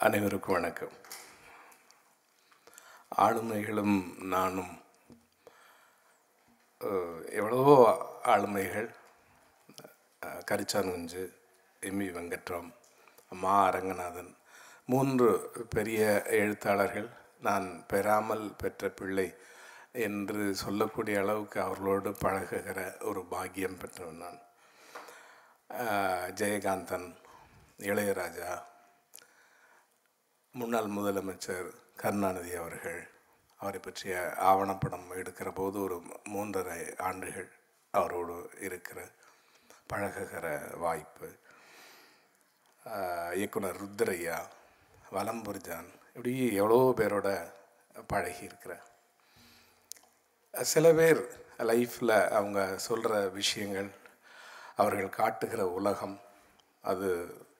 அனைவருக்கும் வணக்கம். ஆளுமைகளும் நானும் எவ்வளவோ ஆளுமைகள் அஹ், கரிச்சான்குஞ்சு எம்மி வெங்கட்ராம் மா அரங்கநாதன் மூன்று பெரிய எழுத்தாளர்கள் நான் பெறாமல் பெற்ற பிள்ளை என்று சொல்லக்கூடிய அளவுக்கு அவர்களோடு பழகுகிற ஒரு பாக்கியம் பெற்றவன் நான். ஜெயகாந்தன் இளையராஜா முன்னாள் முதலமைச்சர் கருணாநிதி அவர்கள் அவரை பற்றிய ஆவணப்படம் எடுக்கிற போது ஒரு மூன்றரை ஆண்டுகள் அவரோடு இருக்கிற பழகுகிற வாய்ப்பு. இயக்குனர் ருத்ரையா வலம்புர்ஜான் இப்படி எவ்வளோ பேரோட பழகி சில பேர் லைஃப்பில் அவங்க சொல்கிற விஷயங்கள் அவர்கள் காட்டுகிற உலகம் அது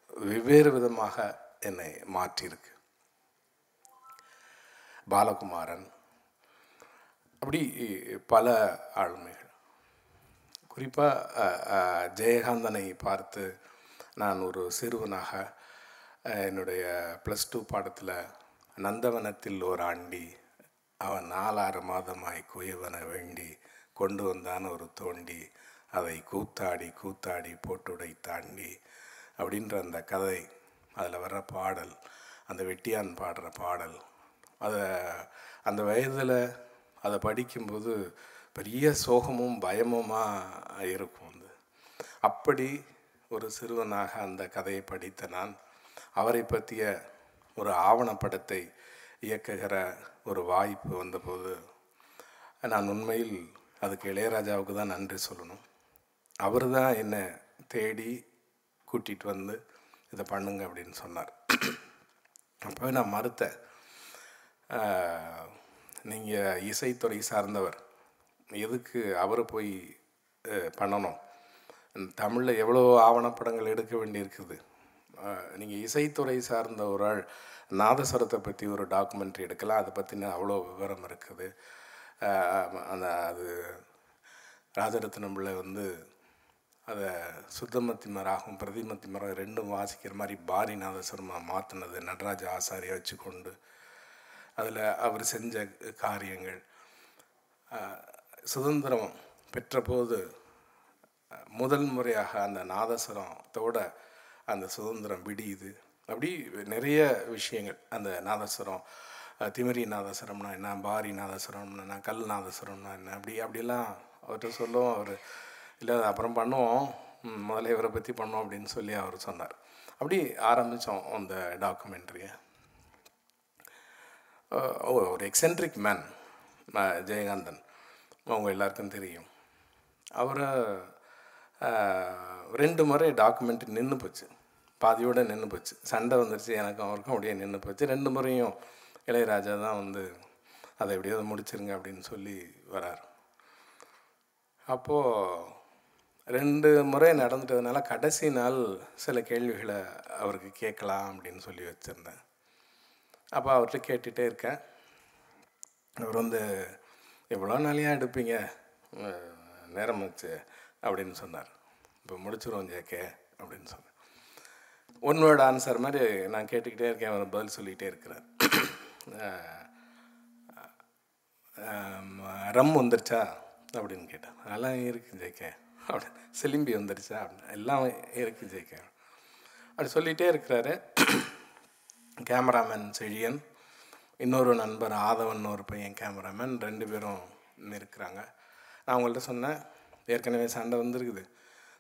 வெவ்வேறு விதமாக என்னை மாற்றியிருக்கு. பாலகுமாரன். அப்படி பல ஆளுமைகள். குறிப்பாக ஜெயகாந்தனை பார்த்து நான் ஒரு சிறுவனாக என்னுடைய ப்ளஸ் டூ பாடத்தில் நந்தவனத்தில் ஒரு ஆண்டி அவன் நாலாறு மாதமாய் குயவனை வேண்டி கொண்டு வந்தான் ஒரு தோண்டி அதை கூத்தாடி கூத்தாடி போட்டுடை தாண்டி அப்படின்ற அந்த கதை அதில் வர்ற பாடல் அந்த வெட்டியான் பாடுற பாடல் அதை அந்த வயதில் அதை படிக்கும்போது பெரிய சோகமும் பயமுமாக இருக்கும் அது. அப்படி ஒரு சிறுவனாக அந்த கதையை படித்த நான் அவரை பற்றிய ஒரு ஆவணப்படத்தை இயக்குகிற ஒரு வாய்ப்பு வந்தபோது நான் உண்மையில் அதுக்கு இளையராஜாவுக்கு தான் நன்றி சொல்லணும். அவர் தான் என்னை தேடி கூட்டிகிட்டு வந்து இதை பண்ணுங்க அப்படின்னு சொன்னார். அப்போவே நான் மறுத்தேன். நீங்கள் இசைத்துறை சார்ந்தவர். எதுக்கு அவரை போய் பண்ணணும்? தமிழில் எவ்வளோ ஆவணப்படங்கள் எடுக்க வேண்டியிருக்குது? நீங்கள் இசைத்துறை சார்ந்த ஒரு ஆள் நாதஸ்வரத்தை பற்றி ஒரு டாக்குமெண்ட்ரி எடுக்கலாம். அதை பற்றின அவ்வளோ விவரம் இருக்குது. அந்த அது ராஜரத்னம் பிள்ளை வந்து அதை சுத்தமத்திமராகவும் பிரதிமத்திமரம் ரெண்டும் வாசிக்கிற மாதிரி பாரி நாதஸ்வரமாக மாற்றினது நடராஜ ஆசாரியை வச்சுக்கொண்டு அதில் அவர் செஞ்ச காரியங்கள். சுதந்திரம் பெற்றபோது முதல் முறையாக அந்த நாதஸ்வரத்தோட அந்த சுதந்திரம் விடியுது. அப்படி நிறைய விஷயங்கள். அந்த நாதஸ்வரம் திமிரி நாதஸ்வரம்னா என்ன பாரி நாதஸ்வரம்னா என்ன கல் நாதஸ்வரம்னா என்ன அப்படி அப்படிலாம் அவர்கிட்ட சொல்லுவோம். அவர் இல்லை அப்புறம் பண்ணுவோம். ம், முதல்ல இவரை பற்றி பண்ணோம் அப்படின்னு சொல்லி அவர் சொன்னார். அப்படி ஆரம்பித்தோம் அந்த டாக்குமெண்ட்ரியை. ஒரு எக்ஸென்ட்ரிக் மேன் ஜெயகாந்தன். அவங்க எல்லாருக்கும் தெரியும். அவரை ரெண்டு முறை டாக்குமெண்ட் நின்று போச்சு. பாதியோட நின்று போச்சு. சண்டை வந்துருச்சு. எனக்கும் அவருக்கும் அப்படியே நின்று போச்சு. ரெண்டு முறையும் இளையராஜா தான் வந்து அதை எப்படியாவது முடிச்சிருங்க அப்படின்னு சொல்லி வரார். அப்போது ரெண்டு முறை நடந்துட்டதுனால கடைசி நாள் சில கேள்விகளை அவருக்கு கேட்கலாம் அப்படின்னு சொல்லி வச்சுருந்தேன். அப்போ அவர்கிட்ட கேட்டுகிட்டே இருக்கேன். அவர் வந்து எவ்வளோ நாளையாக எடுப்பீங்க? நேரம் வச்சு அப்படின்னு சொன்னார். இப்போ முடிச்சிருவோம் ஜேகே அப்படின்னு சொன்னேன் ஒன் ஆன்சர் மாதிரி நான் கேட்டுக்கிட்டே இருக்கேன் அவர் பதில் சொல்லிகிட்டே இருக்கிறார். ரம் வந்துருச்சா? அப்படின்னு கேட்டேன். அதெல்லாம் இருக்குது ஜேகே அப்படி சிலிம்பி வந்துருச்சா? அப்படின்னு. எல்லாம் இருக்குது ஜேகே அப்படி சொல்லிகிட்டே இருக்கிறாரு. கேமராமேன் செழியன் இன்னொரு நண்பர் ஆதவன் ஒரு பையன் கேமராமேன் ரெண்டு பேரும் இருக்கிறாங்க நான் அவங்கள்ட்ட சொன்னேன் ஏற்கனவே சண்டை வந்திருக்குது.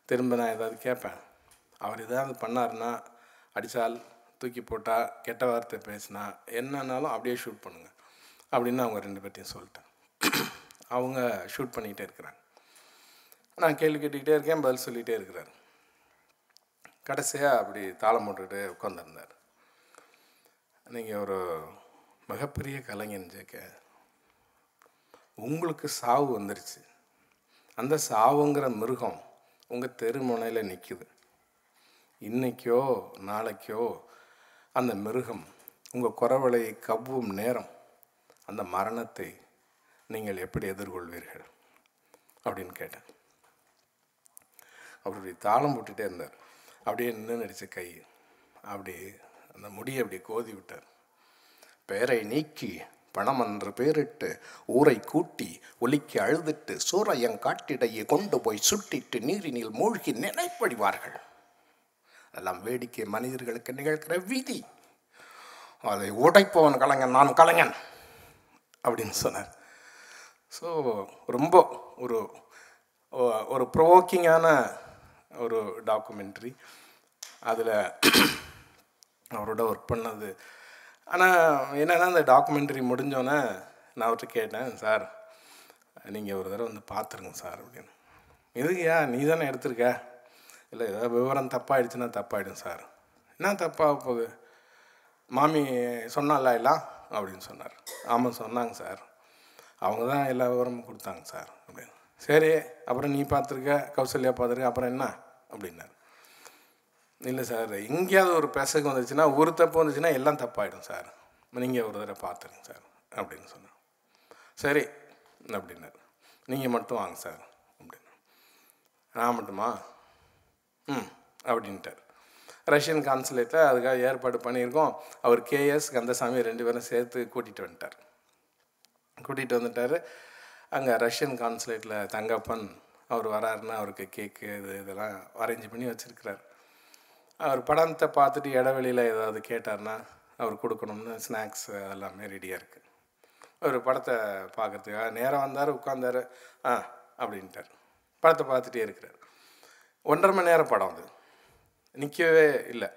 திரும்ப நான் ஏதாவது கேட்பேன். அவர் ஏதாவது பண்ணாருன்னா அடித்தால் தூக்கி போட்டால் கெட்ட வார்த்தை பேசினா என்னன்னாலும் அப்படியே ஷூட் பண்ணுங்கள் அப்படின்னு அவங்க ரெண்டு பேர்த்தையும் சொல்லிட்டேன். அவங்க ஷூட் பண்ணிக்கிட்டே இருக்கிறாங்க. நான் கேள்வி கேட்டுக்கிட்டே இருக்கேன் பதில் சொல்லிகிட்டே இருக்கிறார். கடைசியாக அப்படி தாளம் போட்டுக்கிட்டு உட்காந்துருந்தார் நீங்கள் ஒரு மிகப்பெரிய கலைஞன் ஜேக்க. உங்களுக்கு சாவு வந்துருச்சு. அந்த சாவுங்கிற மிருகம் உங்கள் தெருமுனையில் நிற்குது இன்றைக்கோ நாளைக்கோ அந்த மிருகம் உங்கள் குறவலையை கவ்வும் நேரம் அந்த மரணத்தை நீங்கள் எப்படி எதிர்கொள்வீர்கள்? அப்படின்னு கேட்டேன். அவருடைய தாளம் போட்டுகிட்டே இருந்தார். அப்படியே நின்று நடித்த கை அப்படி அந்த முடியை அப்படி கோதி விட்டார். பெயரை நீக்கி பணம் என்று பேரிட்டு ஊரை கூட்டி ஒலிக்கு அழுதுட்டு சூரையன் காட்டிடையே கொண்டு போய் சுட்டிட்டு நீரினில் மூழ்கி நினைப்படிவார்கள். அதெல்லாம் வேடிக்கை மனிதர்களுக்கு நிகழ்கிற விதி. அதை உடைப்பவன் கலைஞன் நான் கலைஞன் அப்படின்னு சொன்னார். ஸோ ரொம்ப ஒரு ஒரு ப்ரோவோக்கிங்கான ஒரு டாக்குமெண்ட்ரி அதில் அவரோட ஒர்க் பண்ணது. ஆனால் என்னென்னா அந்த டாக்குமெண்ட்ரி முடிஞ்சோன்னே நான் அவர்கிட்ட கேட்டேன் சார் நீங்கள் ஒரு தடவை வந்து பார்த்துருங்க சார் அப்படின்னு. எதுக்குயா நீ தானே எடுத்திருக்க? இல்லை ஏதாவது விவரம் தப்பாயிடுச்சுன்னா தப்பாயிடும் சார். என்ன தப்பாக போகுது? மாமி சொன்னால எல்லாம்? அப்படின்னு சொன்னார். ஆமாம் சொன்னாங்க சார். அவங்க தான் எல்லா விவரமும் கொடுத்தாங்க சார் அப்படின்னு. சரி அப்புறம் நீ பார்த்துருக்க கௌசல்யா பார்த்துருக்க அப்புறம் என்ன? அப்படின்னாரு. இல்லை சார் எங்கேயாவது ஒரு பெசகு வந்துச்சுன்னா ஒரு தப்பு வந்துச்சுன்னா எல்லாம் தப்பாயிடும் சார். நீங்கள் ஒரு தடவை பார்த்துருங்க சார் அப்படின்னு சொன்னேன் சரி அப்படின்னாரு. நீங்கள் மட்டும் வாங்க சார் அப்படின்னு நான் மட்டுமா? ம் அப்படின்ட்டார். ரஷ்யன் கான்சுலேட்டை அதுக்காக ஏற்பாடு பண்ணியிருக்கோம். அவர் கேஎஸ் கந்தசாமி ரெண்டு பேரும் சேர்த்து கூட்டிகிட்டு வந்துட்டார். கூட்டிகிட்டு வந்துட்டார். அங்கே ரஷ்யன் கான்சுலேட்டில் தங்கப்பன் அவர் வராருன்னா அவருக்கு கேக்கு இது இதெல்லாம் அரேஞ்ச் பண்ணி வச்சுருக்கிறார். அவர் படத்தை பார்த்துட்டு இடைவெளியில் ஏதாவது கேட்டார்னா அவர் கொடுக்கணும்னு ஸ்நாக்ஸ் எல்லாமே ரெடியாக இருக்குது அவர் படத்தை பார்க்கறதுக்காக நேராக வந்தார் உட்காந்தார் ஆ அப்படின்ட்டார். படத்தை பார்த்துட்டே இருக்கிறார். ஒன்றரை மணி நேரம் படம் அது. நிற்கவே இல்லை.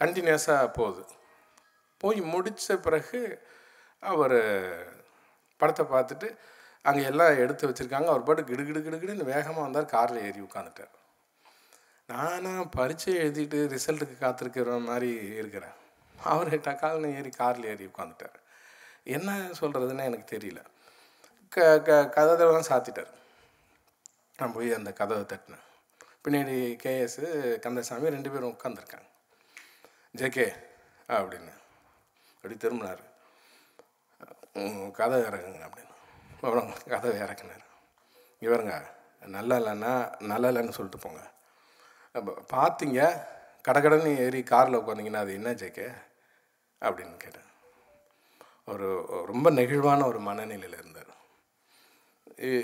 கண்டினியூஸாக போகுது. போய் முடித்த பிறகு அவர் படத்தை பார்த்துட்டு அங்கே எல்லாம் எடுத்து வச்சுருக்காங்க. அவர் பாட்டு கிடு கிடு கிடுகிடுன்னு வேகமாக வந்தார். காரில் ஏறி உட்காந்துட்டார் நானும் பரீட்சை எழுதிட்டு ரிசல்ட்டுக்கு காத்திருக்கிற மாதிரி இருக்கிறேன். அவர் டக்கால்னு ஏறி காரில் ஏறி உட்காந்துட்டார் என்ன சொல்கிறதுன்னு எனக்கு தெரியல. க க கதவைலாம் சாத்திட்டார். நான் போய் அந்த கதவை தட்டினேன். பின்னாடி கேஎஸ் கந்தசாமி ரெண்டு பேரும் உட்காந்துருக்காங்க ஜேகே அப்படின்னு. அப்படி திரும்பினார். கதை இறக்குங்க அப்படின்னு. அப்புறம் கதவை இறக்குனார். இவருங்க நல்லா இல்லைன்னா நல்லா இல்லைன்னு சொல்லிட்டு போங்க. பார்த்தீங்க கடகடன்னு ஏறி காரில் உட்காந்திங்கன்னா அது என்ன ஜேகே? அப்படின்னு கேட்டேன். ஒரு ரொம்ப நெகிழ்வான ஒரு மனநிலையில் இருந்தார்.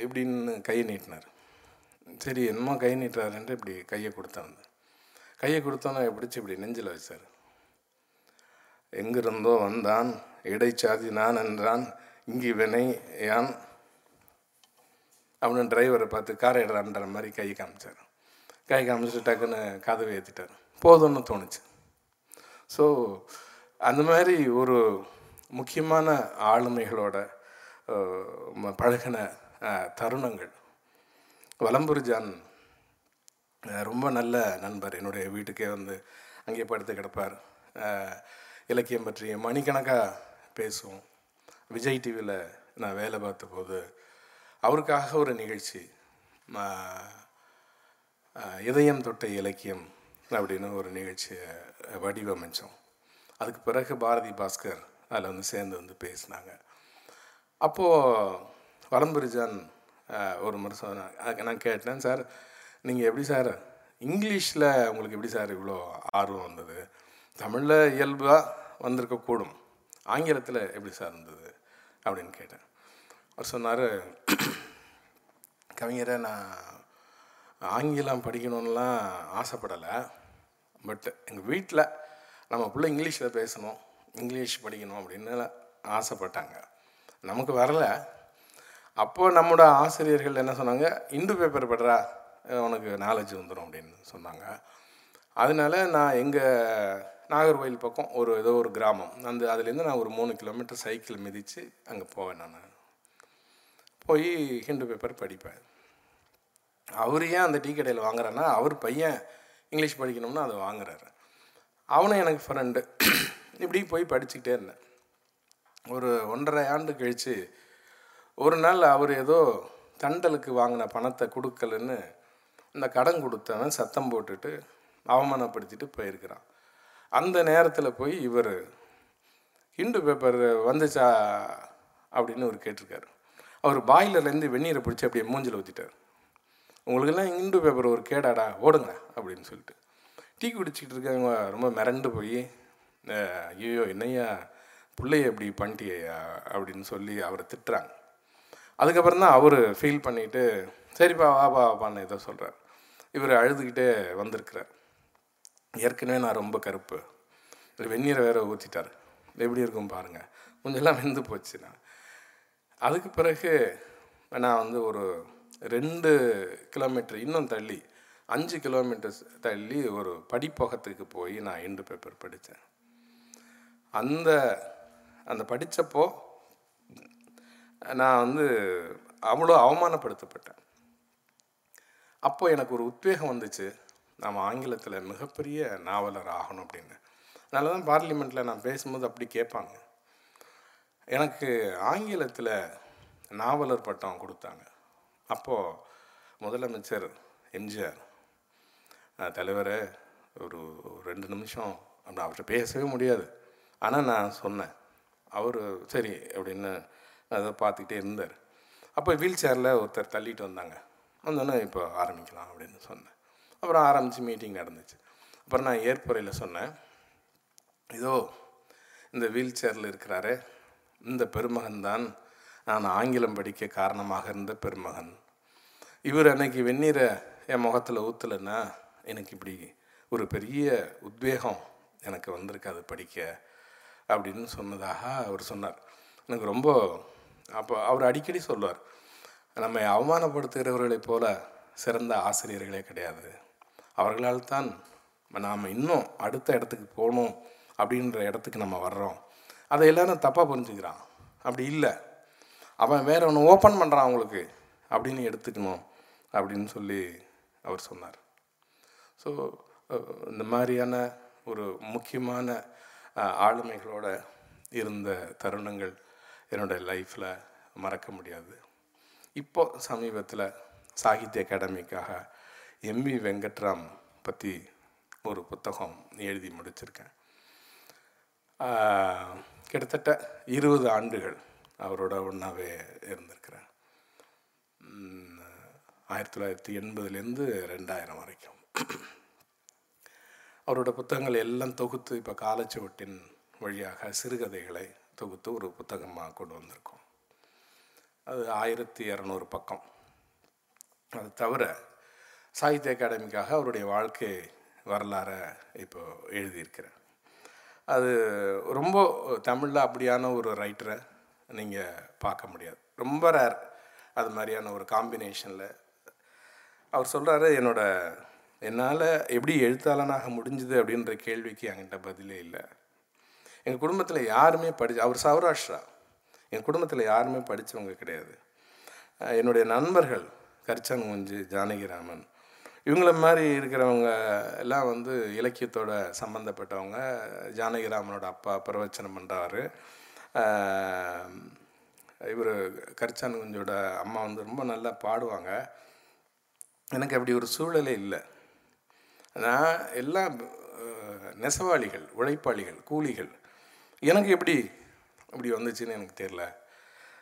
இப்படின்னு கையை நீட்டினார். சரி என்னமோ கை நீட்டுறாருன்ட்டு இப்படி கையை கொடுத்தேன் கையை கொடுத்தோன்னே பிடிச்சி இப்படி நெஞ்சில் வச்சார். எங்கிருந்தோ வந்தான் இடைச்சாதி நான் என்றான் இங்கே வினை யான்? அப்படின்னு டிரைவரை பார்த்து காரை எடுறான்ற மாதிரி கை காமிச்சார். கை காமிச்சிட்டு டக்குன்னு கதவை ஏற்றிட்டார் போதும்னு தோணுச்சு. ஸோ அந்த மாதிரி ஒரு முக்கியமான ஆளுமைகளோட ம- பழகின தருணங்கள். வலம்புரி ஜான் ரொம்ப நல்ல நண்பர். என்னுடைய வீட்டுக்கே வந்து அங்கே படுத்து கிடப்பார். இலக்கியம் பற்றி மணிக்கணக்காக பேசுவோம். விஜய் டிவியில் நான் வேலை பார்த்த போது அவருக்காக ஒரு நிகழ்ச்சி இதயம் தொட்ட இலக்கியம் அப்படின்னு ஒரு நிகழ்ச்சியை வடிவமைச்சோம். அதுக்கு பிறகு பாரதி பாஸ்கர் அதில் வந்து சேர்ந்து வந்து பேசினாங்க. அப்போது வரம்புரிஜான் ஒரு முறை சொன்னாங்க. அதுக்கு நான் கேட்டேன் சார் நீங்கள் எப்படி சார் இங்கிலீஷில் உங்களுக்கு எப்படி சார் இவ்வளோ ஆர்வம் வந்தது? தமிழில் இயல்பாக வந்திருக்கக்கூடும் ஆங்கிலத்தில் எப்படி சார் இருந்தது அப்படின்னு கேட்டேன். அவர் சொன்னார் கவிஞரை நான் ஆங்கிலம் படிக்கணும்லாம் ஆசைப்படலை. பட் எங்கள் வீட்டில் நம்ம பிள்ளை இங்கிலீஷில் பேசணும் இங்கிலீஷ் படிக்கணும் அப்படின்னு ஆசைப்பட்டாங்க. நமக்கு வரல. அப்போ நம்மளோட ஆசிரியர்கள் என்ன சொன்னாங்க? இந்து பேப்பர் படுறா உனக்கு நாலேஜ் வந்துடும் அப்படின்னு சொன்னாங்க. அதனால நான் எங்கள் நாகர்கோயில் பக்கம் ஒரு ஏதோ ஒரு கிராமம். அந்த அதுலேருந்து நான் ஒரு மூணு கிலோமீட்டர் சைக்கிள் மிதித்து அங்கே போவேன் நான். போய் ஹிந்து பேப்பர் படிப்பேன். அவர் ஏன் அந்த டீ கடையில் வாங்குறான்னா அவர் பையன் இங்கிலீஷ் படிக்கணும்னு அதை வாங்குறாரு. அவனும் எனக்கு ஃப்ரெண்டு இப்படி போய் படிச்சுக்கிட்டே இருந்தேன். ஒரு ஒன்றரை ஆண்டு கழித்து ஒரு நாள் அவர் ஏதோ தண்டலுக்கு வாங்கின பணத்தை கொடுக்கலன்னு இந்த கடன் கொடுத்தவன் சத்தம் போட்டுட்டு அவமானப்படுத்திட்டு போயிருக்கிறான். அந்த நேரத்தில் போய் இவர் ஹிண்டு பேப்பர் வந்துச்சா அப்படின்னு அவர் கேட்டிருக்காரு. அவர் பாய்லர்லேருந்து வெந்நீரை பிடிச்சி அப்படியே மூஞ்சில் ஊற்றிட்டார் உங்களுக்கெல்லாம் இந்து பேப்பர் ஒரு கேடாடா ஓடுங்க அப்படின்னு சொல்லிட்டு. டீ குடிச்சிக்கிட்டு இருக்கவங்க ரொம்ப மிரண்டு போய் ஐயோ என்னையா பிள்ளைய இப்படி பண்ணிட்டியா அப்படின்னு சொல்லி அவரை திட்டுறாங்க. அதுக்கப்புறம் தான் அவர் ஃபீல் பண்ணிவிட்டு சரிப்பா வாப்பா வாப்பான்னு ஏதோ சொல்கிறார் இவர் அழுதுகிட்டே வந்திருக்கிறார். ஏற்கனவே நான் ரொம்ப கருப்பு. வெந்நீரை வேற ஊற்றிட்டார் எப்படி இருக்கும் பாருங்கள் கொஞ்சம்லாம் வெந்து போச்சு நான் அதுக்கு பிறகு நான் வந்து ஒரு ரெண்டு கிலோமீட்டர் இன்னும் தள்ளி அஞ்சு கிலோமீட்டர்ஸ் தள்ளி ஒரு படிப்பகத்துக்கு போய் நான் இண்டு பேப்பர் படித்தேன். அந்த அந்த படித்தப்போ நான் வந்து அவ்வளோ அவமானப்படுத்தப்பட்டேன். அப்போ எனக்கு ஒரு உத்வேகம் வந்துச்சு நாம் ஆங்கிலத்தில் மிகப்பெரிய நாவலர் ஆகணும் அப்படின்னு. அதனால தான் பார்லிமெண்ட்டில் நான் பேசும்போது அப்படி கேட்பாங்க. எனக்கு ஆங்கிலத்தில் நாவலர் பட்டம் கொடுத்தாங்க. அப்போது முதலமைச்சர் எம்ஜிஆர் தலைவரை ஒரு ரெண்டு நிமிஷம் அப்படி அவர்கிட்ட பேசவே முடியாது. ஆனால் நான் சொன்னேன். அவர் சரி அப்படின்னு அதை பார்த்துக்கிட்டே இருந்தார். அப்போ வீல் சேரில் ஒருத்தர் தள்ளிட்டு வந்தாங்க. வந்தோடனே இப்போ ஆரம்பிக்கலாம் அப்படின்னு சொன்னேன். அப்புறம் ஆரம்பித்து மீட்டிங் நடந்துச்சு. அப்புறம் நான் ஏற்புறையில் சொன்னேன். இதோ இந்த வீல் சேரில் இருக்கிறாரு இந்த பெருமகன் தான் நான் ஆங்கிலம் படிக்க காரணமாக இருந்த பெருமகன். இவர் அன்னைக்கு வெந்நீரை என் முகத்தில் ஊற்றலைன்னா எனக்கு இப்படி ஒரு பெரிய உத்வேகம் எனக்கு வந்திருக்காது படிக்க அப்படின்னு சொன்னதாக அவர் சொன்னார். எனக்கு ரொம்ப அப்போ அவர் அடிக்கடி சொல்லுவார் நம்மை அவமானப்படுத்துகிறவர்களைப் போல சிறந்த ஆசிரியர்களே கிடையாது. அவர்களால் தான் நாம் இன்னும் அடுத்த இடத்துக்கு போகணும் அப்படின்ற இடத்துக்கு நம்ம வர்றோம். அதை எல்லாரும் தப்பாக புரிஞ்சுக்கிறான். அப்படி இல்லை. அவன் வேறு ஒன்று ஓப்பன் பண்ணுறான் அவங்களுக்கு. அப்படின்னு எடுத்துக்கணும் அப்படின்னு சொல்லி அவர் சொன்னார். ஸோ இந்த மாதிரியான ஒரு முக்கியமான ஆளுமைகளோட இருந்த தருணங்கள் என்னோடய லைஃப்பில் மறக்க முடியாது. இப்போ சமீபத்தில் சாகித்ய அகாடமிக்காக எம்வி வெங்கட்ராம் பற்றி ஒரு புத்தகம் எழுதி முடிச்சிருக்கேன். கிட்டத்தட்ட இருபது ஆண்டுகள் அவரோட ஒன்றாவே இருந்திருக்கிறேன் ஆயிரத்தி தொள்ளாயிரத்தி எண்பதுலேருந்து ரெண்டாயிரம் வரைக்கும். அவரோட புத்தகங்கள் எல்லாம் தொகுத்து இப்போ காலச்சுவட்டின் வழியாக சிறுகதைகளை தொகுத்து ஒரு புத்தகமாக கொண்டு வந்திருக்கோம். அது ஆயிரத்தி இரநூறு பக்கம். அது தவிர சாகித்ய அகாடமிக்காக அவருடைய வாழ்க்கை வரலாறை இப்போ எழுதியிருக்கிறேன் அது ரொம்ப தமிழில் அப்படியான ஒரு ரைட்டரை நீங்கள் பார்க்க முடியாது. ரொம்ப ரேர் அது மாதிரியான ஒரு காம்பினேஷனில் அவர் சொல்கிறாரு என்னோட என்னால் எப்படி எழுத்தாளனாக முடிஞ்சுது? அப்படின்ற கேள்விக்கு என்கிட்ட பதிலே இல்லை. எங்கள் குடும்பத்தில் யாருமே படி அவர் சௌராஷ்டிரா. என் குடும்பத்தில் யாருமே படித்தவங்க கிடையாது. என்னுடைய நண்பர்கள் கரிச்சான் குஞ்சு ஜானகிராமன். இவங்கள மாதிரி இருக்கிறவங்க எல்லாம் வந்து இலக்கியத்தோட சம்மந்தப்பட்டவங்க ஜானகிராமனோட அப்பா பிரவச்சனம் பண்ணுறாரு இவர் கரிச்சான் குஞ்சோட அம்மா வந்து ரொம்ப நல்லா பாடுவாங்க. எனக்கு அப்படி ஒரு சூழலே இல்லை. நான் எல்லாம் நெசவாளிகள் உழைப்பாளிகள் கூலிகள் எனக்கு எப்படி இப்படி வந்துச்சுன்னு எனக்கு தெரில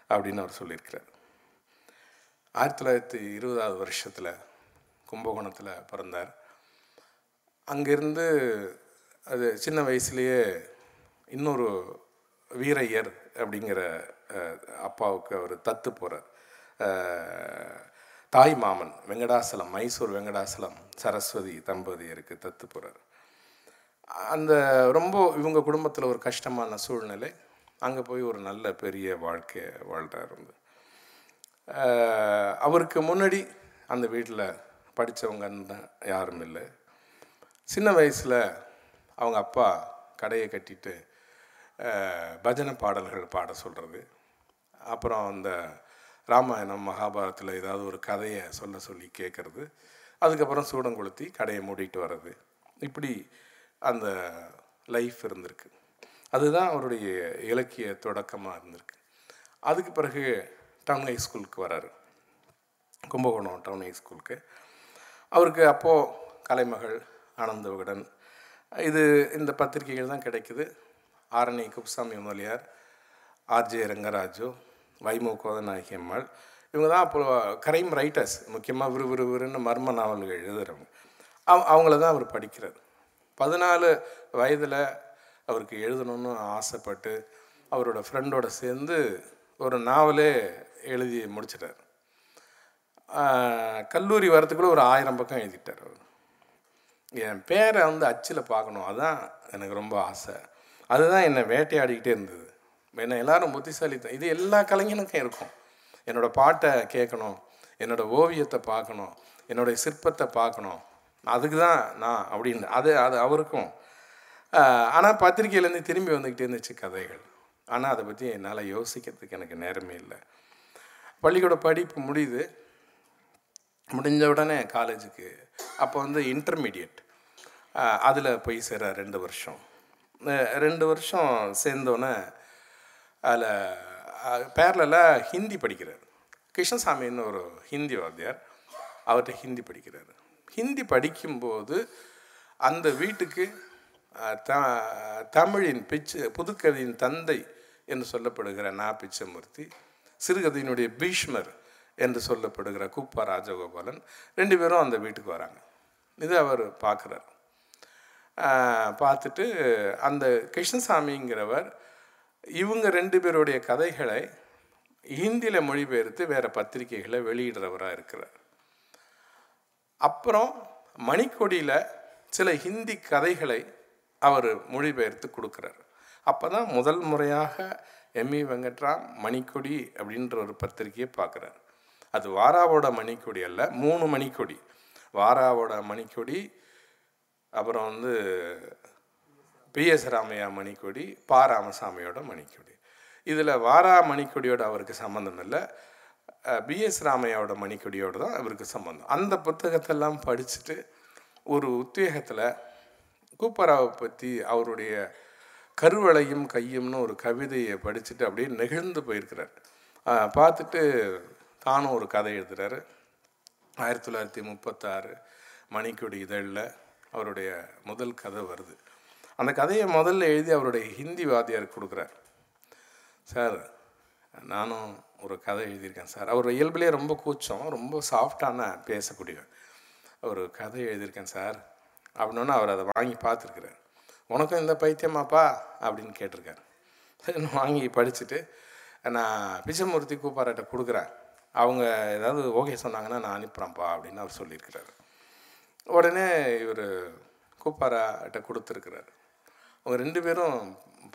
அப்படின்னு அவர் சொல்லியிருக்கிறார். ஆயிரத்தி தொள்ளாயிரத்தி இருபதாவது வருஷத்தில் கும்பகோணத்தில் பிறந்தார். அங்கேருந்து அது சின்ன வயசுலேயே இன்னொரு வீரையர் அப்படிங்கிற அப்பாவுக்கு அவர் தத்து போகிறார் தாய் மாமன் வெங்கடாசலம் மைசூர் வெங்கடாசலம் சரஸ்வதி தம்பதியருக்கு தத்து போகிறார் அந்த ரொம்ப இவங்க குடும்பத்தில் ஒரு கஷ்டமான சூழ்நிலை. அங்கே போய் ஒரு நல்ல பெரிய வாழ்க்கையை வாழ்கிறார் வந்து. அவருக்கு முன்னாடி அந்த வீட்டில் படித்தவங்கன்னு யாரும் இல்லை. சின்ன வயசில் அவங்க அப்பா கடையை கட்டிட்டு பஜனை பாடல்கள் பாட சொல்கிறது அப்புறம் அந்த ராமாயணம் மகாபாரத்தில் ஏதாவது ஒரு கதையை சொல்ல சொல்லி கேட்குறது அதுக்கப்புறம் சூடம் கொளுத்தி கடையை மூடிட்டு வர்றது. இப்படி அந்த லைஃப் இருந்திருக்கு. அதுதான் அவருடைய இலக்கிய தொடக்கமாக இருந்திருக்கு. அதுக்கு பிறகு டவுன் ஹை ஸ்கூலுக்கு வராரு. கும்பகோணம் டவுன் ஹை ஸ்கூலுக்கு. அவருக்கு அப்போது கலைமகள் ஆனந்த விகடன் இது இந்த பத்திரிகைகள் தான் கிடைக்குது. ஆரணி குப்புசாமி முதலியார் ஆர்ஜே ரங்கராஜு வைமு கோதநாயகி இவங்க தான் அப்போ கிரைம் ரைட்டர்ஸ் முக்கியமாக விறு மர்ம நாவல்கள் எழுதுகிறவங்க அவ அவங்கள தான் அவர் படிக்கிறார் பதினாலு வயதில் அவருக்கு எழுதணும்னு ஆசைப்பட்டு அவரோட ஃப்ரெண்டோட சேர்ந்து ஒரு நாவலே எழுதி முடிச்சிட்டார். கல்லூரி வரத்துக்குள்ள ஒரு ஆயிரம் பக்கம் எழுதிட்டார் அவர். என் பேரை வந்து அச்சில் பார்க்கணும். அதுதான் எனக்கு ரொம்ப ஆசை. அதுதான் என்னை வேட்டையாடிக்கிட்டே இருந்தது. என்னை எல்லாரும் புத்திசாலி இது எல்லா கலைஞனுக்கும் இருக்கும். என்னோடய பாட்டை கேட்கணும் என்னோடய ஓவியத்தை பார்க்கணும் என்னுடைய சிற்பத்தை பார்க்கணும். அதுக்கு தான் நான் அப்படின்னு அது அது அவருக்கும். ஆனால் பத்திரிகையிலேருந்து திரும்பி வந்துக்கிட்டே இருந்துச்சு கதைகள். ஆனால் அதை பற்றி என்னால் யோசிக்கிறதுக்கு எனக்கு நேரமே இல்லை. பள்ளிக்கூட படிப்பு முடியுது. முடிஞ்ச உடனே காலேஜுக்கு அப்போ வந்து இன்டர்மீடியட் அதில் போய் சேர ரெண்டு வருஷம். ரெண்டு வருஷம் சேர்ந்தோன்னே அதில் பேரலில் ஹிந்தி படிக்கிறார். கிருஷ்ணசாமின்னு ஒரு ஹிந்தி வாத்தியார் அவர்கிட்ட ஹிந்தி படிக்கிறார். ஹிந்தி படிக்கும்போது அந்த வீட்டுக்கு த தமிழின் பிச்சு புதுக்கதையின் தந்தை என்று சொல்லப்படுகிற நா. பிச்சமூர்த்தி சிறுகதையினுடைய பீஷ்மர் என்று சொல்லப்படுகிற குப்பா ராஜகோபாலன் ரெண்டு பேரும் அந்த வீட்டுக்கு வராங்க. இது அவர் பார்க்குறாரு. பார்த்துட்டு அந்த கிருஷ்ணசாமிங்கிறவர் இவங்க ரெண்டு பேருடைய கதைகளை ஹிந்தியில் மொழிபெயர்த்து வேறு பத்திரிகைகளை வெளியிடுறவராக இருக்கிறார். அப்புறம் மணிக்கொடியில் சில ஹிந்தி கதைகளை அவர் மொழிபெயர்த்து கொடுக்குறார். அப்போ தான் முதல் முறையாக எம்இ வெங்கட்ராம் மணிக்கொடி அப்படின்ற ஒரு பத்திரிகையை பார்க்குறார். அது வாராவோட மணிக்கொடி அல்ல மூணு மணிக்கொடி. வாராவோட மணிக்கொடி அப்புறம் வந்து பிஎஸ் ராமையா மணிக்கொடி பா ராமசாமியோட மணிக்கொடி. இதில் வாரா மணிக்கொடியோட அவருக்கு சம்மந்தம் இல்லை. பிஎஸ் ராமையாவோட மணிக்கொடியோடு தான் அவருக்கு சம்மந்தம் அந்த புத்தகத்தெல்லாம் படிச்சுட்டு ஒரு உத்வேகத்தில் கூப்பராவை பற்றி அவருடைய கருவளையும் கையும்னு ஒரு கவிதையை படிச்சுட்டு அப்படியே நெகிழ்ந்து போயிருக்கிறார். பார்த்துட்டு தானும் ஒரு கதை எழுதுகிறாரு ஆயிரத்தி தொள்ளாயிரத்தி முப்பத்தாறு மணிக்கொடி இதழில் அவருடைய முதல் கதை வருது. அந்த கதையை முதல்ல எழுதி அவருடைய ஹிந்தி வாத்தியாருக்கு கொடுக்குறார். சார் நானும் ஒரு கதை எழுதியிருக்கேன் சார். அவர் இயல்பிலே ரொம்ப கூச்சம் ரொம்ப சாஃப்டான பேசக்கூடியவர். ஒரு கதை எழுதியிருக்கேன் சார். அப்படின்னா அவர் அதை வாங்கி பார்த்துருக்குறார். உனக்கும் இந்த பைத்தியமாப்பா? அப்படின்னு கேட்டிருக்காரு. சரி வாங்கி படிச்சுட்டு நான் பிச்சமூர்த்தி கூப்பாராட்ட கொடுக்குறேன். அவங்க ஏதாவது ஓகே சொன்னாங்கன்னா நான் அனுப்புகிறேன்ப்பா அப்படின்னு அவர் சொல்லியிருக்கிறாரு. உடனே இவர் கூப்பாராட்ட கொடுத்துருக்கிறார். அவங்க ரெண்டு பேரும்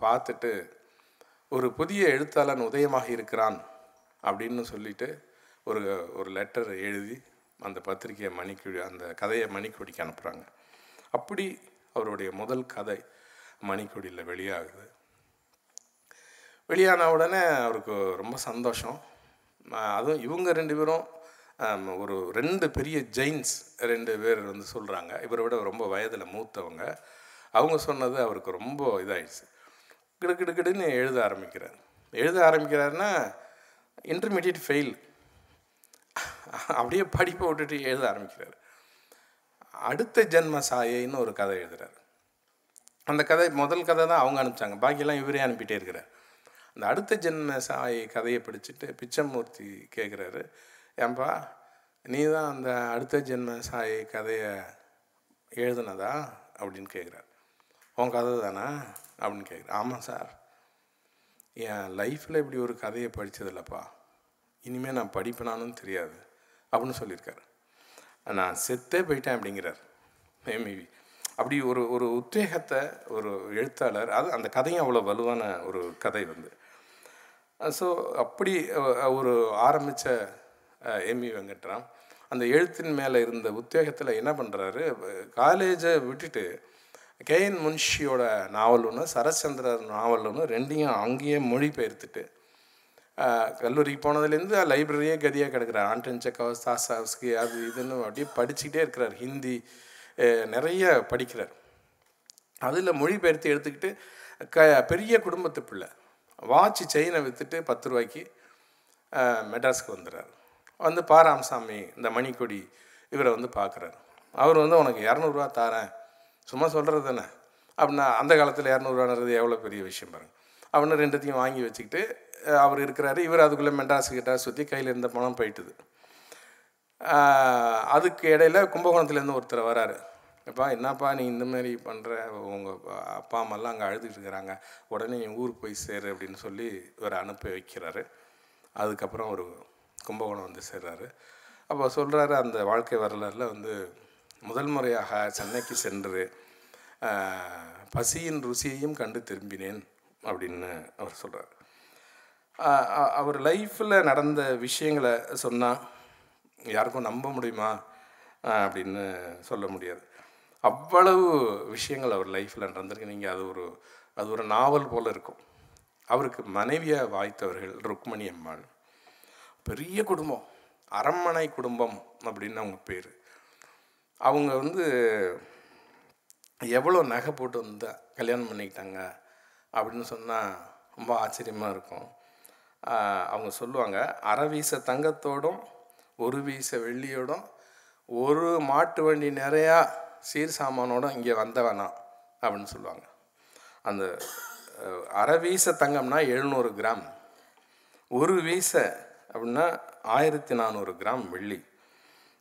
பார்த்துட்டு ஒரு புதிய எழுத்தாளன் உதயமாக இருக்கிறான் அப்படின்னு சொல்லிட்டு ஒரு ஒரு லெட்டர் எழுதி அந்த பத்திரிகையை மணிக்குடி அந்த கதையை மணிக்கொடிக்கு அனுப்புகிறாங்க அப்படி அவருடைய முதல் கதை மணிக்கொடியில் வெளியாகுது. வெளியான உடனே அவருக்கு ரொம்ப சந்தோஷம். அதுவும் இவங்க ரெண்டு பேரும் ஒரு ரெண்டு பெரிய ஜெயின்ஸ் ரெண்டு பேர் வந்து சொல்கிறாங்க இவரை விட ரொம்ப வயதில் மூத்தவங்க. அவங்க சொன்னது அவருக்கு ரொம்ப இதாயிடுச்சு. கிடு கிடு கிடுன்னு எழுத ஆரம்பிக்கிறார். எழுத ஆரம்பிக்கிறாருன்னா இன்டர்மீடியட் ஃபெயில் அப்படியே படிப்பை விட்டுட்டு எழுத ஆரம்பிக்கிறார். அடுத்த ஜென்ம சாயைன்னு ஒரு கதை எழுதுறாரு. அந்த கதை முதல் கதை தான் அவங்க அனுப்பிச்சாங்க. பாக்கியெல்லாம் இவரே அனுப்பிட்டே இருக்கிறார். அந்த அடுத்த ஜென்ம சாயை கதையை படிச்சுட்டு பிச்சமூர்த்தி கேட்குறாரு ஏன்பா நீ தான் அந்த அடுத்த ஜென்ம சாய் கதையை எழுதுனதா? அப்படின்னு கேட்குறாரு உன் கதை தானா அப்படின்னு கேட்குறேன் ஆமாம் சார். என் லைஃப்பில் இப்படி ஒரு கதையை படித்ததில்லப்பா இனிமேல் நான் படிப்பேனானும் தெரியாது. அப்படின்னு சொல்லியிருக்காரு. நான் செத்தே போயிட்டேன் அப்படிங்கிறார். மேமிவி அப்படி ஒரு ஒரு உத்வேகத்தை ஒரு எழுத்தாளர் அது அந்த கதையும் அவ்வளோ வலுவான ஒரு கதை வந்து. ஸோ அப்படி ஒரு ஆரம்பித்த எம்இ வெங்கட்ராம். அந்த எழுத்தின் மேலே இருந்த உத்வேகத்தில் என்ன பண்ணுறாரு காலேஜை விட்டுட்டு கேஎன் முன்ஷியோட நாவல் ஒன்று சரச்சந்திரர் நாவல் ஒன்று ரெண்டையும் அங்கேயே மொழிபெயர்த்துட்டு கல்லூரிக்கு போனதுலேருந்து லைப்ரரியே கதியாக கிடக்கிறார் ஆண்டன் செக்கவ் தாசாவ்ஸ்கி அது இதுன்னு அப்படியே படிச்சுக்கிட்டே இருக்கிறார். ஹிந்தி நிறைய படிக்கிறார். அதில் மொழிபெயர்த்து எடுத்துக்கிட்டு க பெரிய குடும்பத்து பிள்ளை வாட்ச் செயினை விற்றுட்டு பத்து ரூபாய்க்கு மெட்ராஸ்க்கு வந்துடுறார் வந்து பாராமசாமி இந்த மணிக்கொடி இவரை வந்து பார்க்குறாரு. அவர் வந்து உனக்கு இரநூறுவா தாரேன். சும்மா சொல்கிறது தானே? அப்படின்னா அந்த காலத்தில் இரநூறுவான்றது எவ்வளோ பெரிய விஷயம் பாருங்க. அப்படின்னு ரெண்டுத்தையும் வாங்கி வச்சுக்கிட்டு அவர் இருக்கிறாரு. இவர் அதுக்குள்ளே மெட்ராஸ் சுற்றி கையில் இருந்த பணம் போயிட்டுது. அதுக்கு இடையில கும்பகோணத்துலேருந்து ஒருத்தர் வராரு. எப்பா என்னப்பா நீ இந்த மாதிரி பண்ணுற உங்கள் அப்பா அம்மாலாம் அங்கே அழுதுகிட்டு இருக்கிறாங்க. உடனே என் ஊருக்கு போய் சேரு அப்படின்னு சொல்லி இவர் அனுப்பி வைக்கிறாரு. அதுக்கப்புறம் ஒரு கும்பகோணம் வந்து சேர்றாரு. அப்போ சொல்கிறாரு அந்த வாழ்க்கை வரலாறில் வந்து முதல் முறையாக சென்னைக்கு சென்று பசியின் ருசியையும் கண்டு திரும்பினேன் அப்படின்னு அவர் சொல்கிறார் அவர் லைஃப்பில் நடந்த விஷயங்களை சொன்னால் யாருக்கும் நம்ப முடியுமா? அப்படின்னு சொல்ல முடியாது. அவ்வளவு விஷயங்கள் அவர் லைஃப்பில் நடந்திருக்கு. நீங்கள் அது ஒரு அது ஒரு நாவல் போல் இருக்கும். அவருக்கு மனைவியாக வாய்த்தவர்கள் ருக்மணி அம்மாள். பெரிய குடும்பம் அரண்மனை குடும்பம் அப்படின்னு அவங்க பேர். அவங்க வந்து எவ்வளோ நகை போட்டு வந்து கல்யாணம் பண்ணிக்கிட்டாங்க அப்படின்னு சொன்னால் ரொம்ப ஆச்சரியமாக இருக்கும். அவங்க சொல்லுவாங்க அரை வீச தங்கத்தோடும் ஒரு வீச வெள்ளியோடும் ஒரு மாட்டு வண்டி நிறையா சீர் சாமானோட இங்கே வந்தவனா அப்படின்னு சொல்லுவாங்க. அந்த அரை வீச தங்கம்னா எழுநூறு கிராம். ஒரு வீச அப்படின்னா ஆயிரத்தி நானூறு கிராம் வெள்ளி.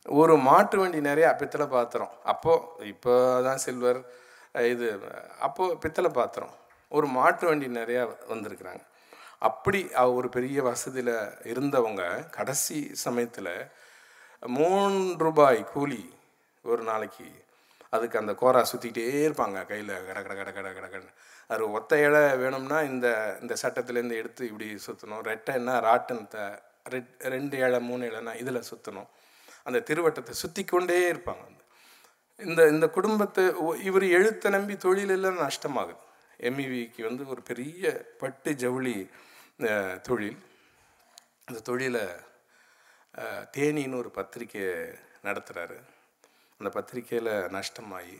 ஒரு மாட்டு வண்டி நிறையா பித்தளை பாத்திரம். அப்போது இப்போ தான் சில்வர் இது அப்போது பித்தளை பாத்திரம். ஒரு மாட்டு வண்டி நிறையா வந்திருக்கிறாங்க. அப்படி ஒரு பெரிய வசதியில் இருந்தவங்க கடைசி சமயத்தில் மூன்று ரூபாய் கூலி ஒரு நாளைக்கு அதுக்கு அந்த கோரா சுற்றிக்கிட்டே இருப்பாங்க. கையில் கட கட கட கட கட கட. அது ஒத்த இலை வேணும்னா இந்த இந்த சட்டத்துலேருந்து எடுத்து இப்படி சுற்றணும் ரெட்டைன்னா ராட்டனத்தை ரெண்டு இலை மூணு இலைனா இதில் சுற்றணும் அந்த திருவட்டத்தை சுற்றி கொண்டே இருப்பாங்க இந்த இந்த குடும்பத்தை இவர் எழுத்தை நம்பி தொழிலெல்லாம் நஷ்டமாகுது. எம்இவிக்கு வந்து ஒரு பெரிய பட்டு ஜவுளி தொழில். அந்த தொழிலை தேனின்னு ஒரு பத்திரிக்கை நடத்துகிறாரு அந்த பத்திரிக்கையில் நஷ்டமாகி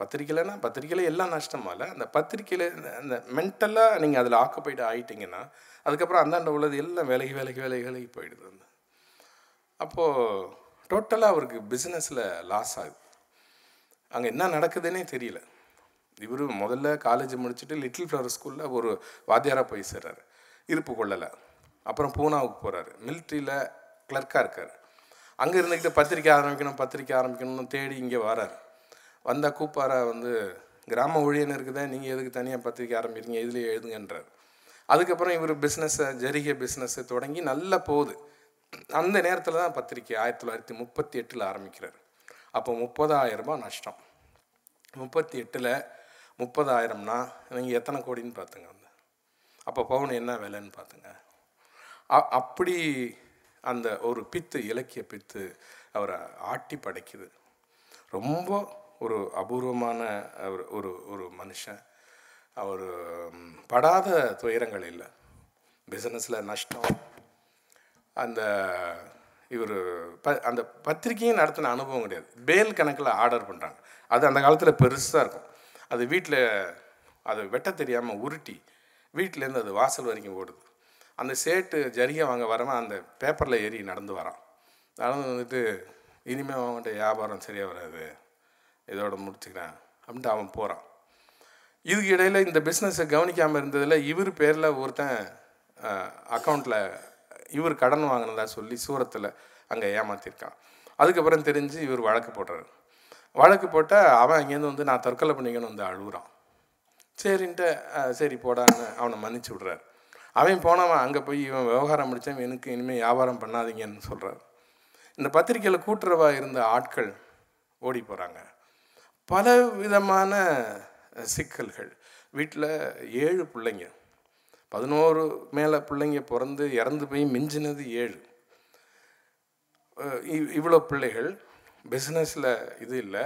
பத்திரிக்கையிலனா பத்திரிக்கையில் எல்லாம் நஷ்டமால அந்த பத்திரிக்கையில் அந்த மென்டலாக நீங்கள் அதில் ஆக்குப்பைடு ஆகிட்டீங்கன்னா அதுக்கப்புறம் அந்தாண்ட உள்ளது எல்லாம் விலகி விலகி விலகி விலகி போயிடுது அந்த அப்போது டோட்டலாக அவருக்கு பிஸ்னஸில் லாஸ் ஆகுது. அங்கே என்ன நடக்குதுன்னே தெரியல. இவர் முதல்ல காலேஜ் முடிச்சுட்டு லிட்டில் ஃப்ளவர் ஸ்கூலில் ஒரு வாத்தியாராக போய் சேர்றாரு. இருப்பு கொள்ளலை. அப்புறம் பூனாவுக்கு போகிறாரு மிலிட்ரியில் கிளர்க்காக இருக்கார். அங்கே இருந்துக்கிட்டு பத்திரிக்கை ஆரம்பிக்கணும் பத்திரிக்கை ஆரம்பிக்கணும்னு தேடி இங்கே வரார். வந்தால் கூப்பாரா வந்து கிராம ஊழியன் இருக்குதா நீங்கள் எதுக்கு தனியாக பத்திரிக்கை ஆரம்பிக்கிறீங்க இதுலேயே எழுதுங்கன்றார். அதுக்கப்புறம் இவர் பிஸ்னஸை ஜரிகை பிஸ்னஸை தொடங்கி நல்லா போகுது. அந்த நேரத்தில் தான் பத்திரிக்கை ஆயிரத்தி தொள்ளாயிரத்தி முப்பத்தி எட்டில் ஆரம்பிக்கிறார். அப்போ முப்பதாயிரம் ரூபாய் நஷ்டம். முப்பத்தி எட்டில் முப்பதாயிரம்னா நீங்கள் எத்தனை கோடின்னு பார்த்துங்க வந்து அப்போ பவுன் என்ன விலைன்னு பார்த்துங்க அப்படி அந்த ஒரு பித்து இலக்கிய பித்து அவரை ஆட்டி படைக்குது. ரொம்ப ஒரு அபூர்வமான ஒரு ஒரு ஒரு மனுஷன். அவர் படாத துயரங்கள் இல்லை. பிஸ்னஸில் நஷ்டம். அந்த இவர் ப அந்த பத்திரிக்கையும் நடத்தின அனுபவம் கிடையாது. பேல் கணக்கில் ஆர்டர் பண்ணுறாங்க அது அந்த காலத்தில் பெருசாக இருக்கும். அது வீட்டில் அது வெட்ட தெரியாமல் உருட்டி வீட்டிலேருந்து அது வாசல் வரைக்கும் ஓடுது. அந்த சேட்டு ஜரிகை வாங்க வரவன் அந்த பேப்பரில் ஏறி நடந்து வரான். நடந்து வந்துட்டு இனிமேல் அவங்கள்ட்ட வியாபாரம் சரியாக வராது. இதோட முடிச்சுக்கிறேன் அப்படின்ட்டு அவன் போகிறான் இதுக்கு இடையில் இந்த பிஸ்னஸை கவனிக்காமல் இருந்ததில் இவர் பேரில் ஒருத்தன் அக்கௌண்ட்டில் இவர் கடன் வாங்கினதா சொல்லி சூரத்தில் அங்கே ஏமாற்றிருக்கான் அதுக்கப்புறம் தெரிஞ்சு இவர் வழக்கு போடுறாரு. வழக்கு போட்டால் அவன் அங்கேருந்து வந்து நான் தற்கொலை பண்ணிக்கணும்னு வந்து அழுகுறான். சரின்ட்டு சரி போடான்னு அவனை மன்னிச்சு விட்றாரு. அவன் போனவன் அங்கே போய் இவன் விவகாரம் முடித்தவன் எனக்கு இனிமேல் வியாபாரம் பண்ணாதீங்கன்னு சொல்கிறார் இந்த பத்திரிக்கையில் கூட்டுறவா இருந்த ஆட்கள் ஓடி போகிறாங்க பல விதமான சிக்கல்கள். வீட்டில் ஏழு பிள்ளைங்க. பதினோரு மேலே பிள்ளைங்க பிறந்து இறந்து போய் மிஞ்சினது ஏழு. இவ்- இவ்வளோ பிள்ளைகள். பிஸ்னஸில் இது இல்லை.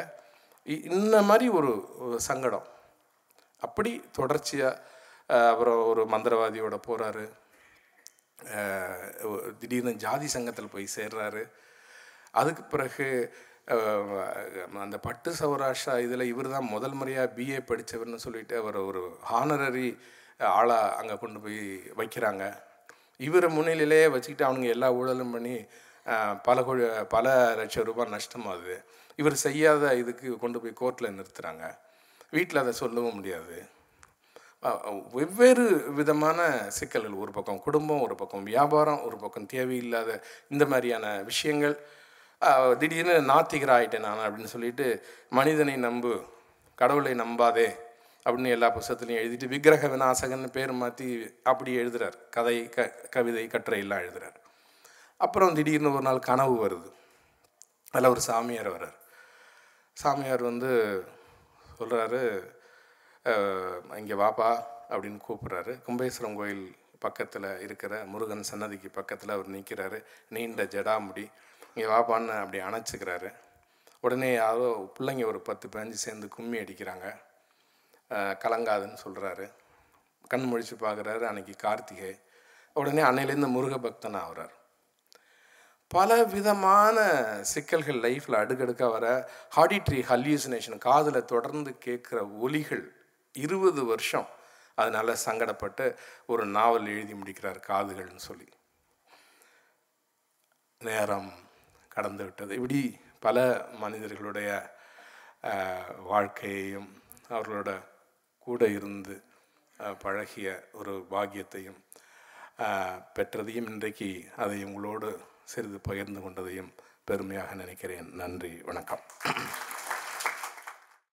இ- இந்த மாதிரி ஒரு சங்கடம். அப்படி தொடர்ச்சியாக அப்புறம் ஒரு மந்திரவாதியோட போகிறாரு திடீர்னு ஜாதி சங்கத்தில் போய் சேர்றாரு. அதுக்கு பிறகு அந்த பட்டு சௌராஷ்டிரா இதில் இவர் தான் முதல் முறையாக பிஏ படித்தவர்னு சொல்லிட்டு அவர் ஒரு ஹானரரி ஆளாக அங்கே கொண்டு போய் வைக்கிறாங்க. இவரை முன்னிலையிலேயே வச்சுக்கிட்டு அவனுங்க எல்லா ஊழலும் பண்ணி பல கோடி பல லட்சம் ரூபாய் நஷ்டமாகுது இவர் செய்யாத இதுக்கு கொண்டு போய் கோர்ட்டில் நிறுத்துகிறாங்க வீட்டில் அதை சொல்லவும் முடியாது. வெவ்வேறு விதமான சிக்கல்கள் ஒரு பக்கம் குடும்பம் ஒரு பக்கம் வியாபாரம் ஒரு பக்கம் தேவையில்லாத இந்த மாதிரியான விஷயங்கள். திடீர்னு நாத்திகர் ஆயிட்டேன் நான் அப்படின்னு சொல்லிட்டு மனிதனை நம்பு கடவுளை நம்பாதே அப்படின்னு எல்லா புஸ்தகத்துலையும் எழுதிட்டு விக்கிரக விநாசகன்னு பேர் மாற்றி அப்படி எழுதுறார். கதை க கவிதை கட்டுரை எல்லாம் எழுதுறார். அப்புறம் திடீர்னு ஒரு நாள் கனவு வருது. அதில் ஒரு சாமியார் வர்றார். சாமியார் வந்து சொல்கிறாரு இங்கே வாப்பா அப்படின்னு கூப்பிட்றாரு. கும்பேஸ்வரம் கோயில் பக்கத்தில் இருக்கிற முருகன் சன்னதிக்கு பக்கத்தில் அவர் நிற்கிறாரு நீண்ட ஜடாமுடி. இங்கே வாப்பான்னு அப்படி அணைச்சிக்கிறாரு. உடனே யாரோ பிள்ளைங்க ஒரு பத்து பதினஞ்சு சேர்ந்து கும்மி அடிக்கிறாங்க. கலங்காதுன்னு சொல்கிறாரு கண் முழிச்சு பார்க்குறாரு அன்னைக்கு கார்த்திகை. உடனே அன்னையிலேருந்து முருக பக்தன் ஆகுறார். பல விதமான சிக்கல்கள் லைஃப்பில் அடுக்கடுக்காக வர ஹாடிட்ரி ஹல்யூசினேஷன் காதில் தொடர்ந்து கேட்குற ஒலிகள் இருபது வருஷம் அதனால் சங்கடப்பட்டு ஒரு நாவல் எழுதி முடிக்கிறார் காதுகள்னு சொல்லி. நேரம் கடந்து விட்டது இப்படி பல மனிதர்களுடைய வாழ்க்கையையும் அவர்களோட கூட இருந்து பழகிய ஒரு பாக்கியத்தையும் பெற்றதையும் இன்றைக்கு அதை உங்களோடு சிறிது பகிர்ந்து கொண்டதையும் பெருமையாக நினைக்கிறேன். நன்றி. வணக்கம்.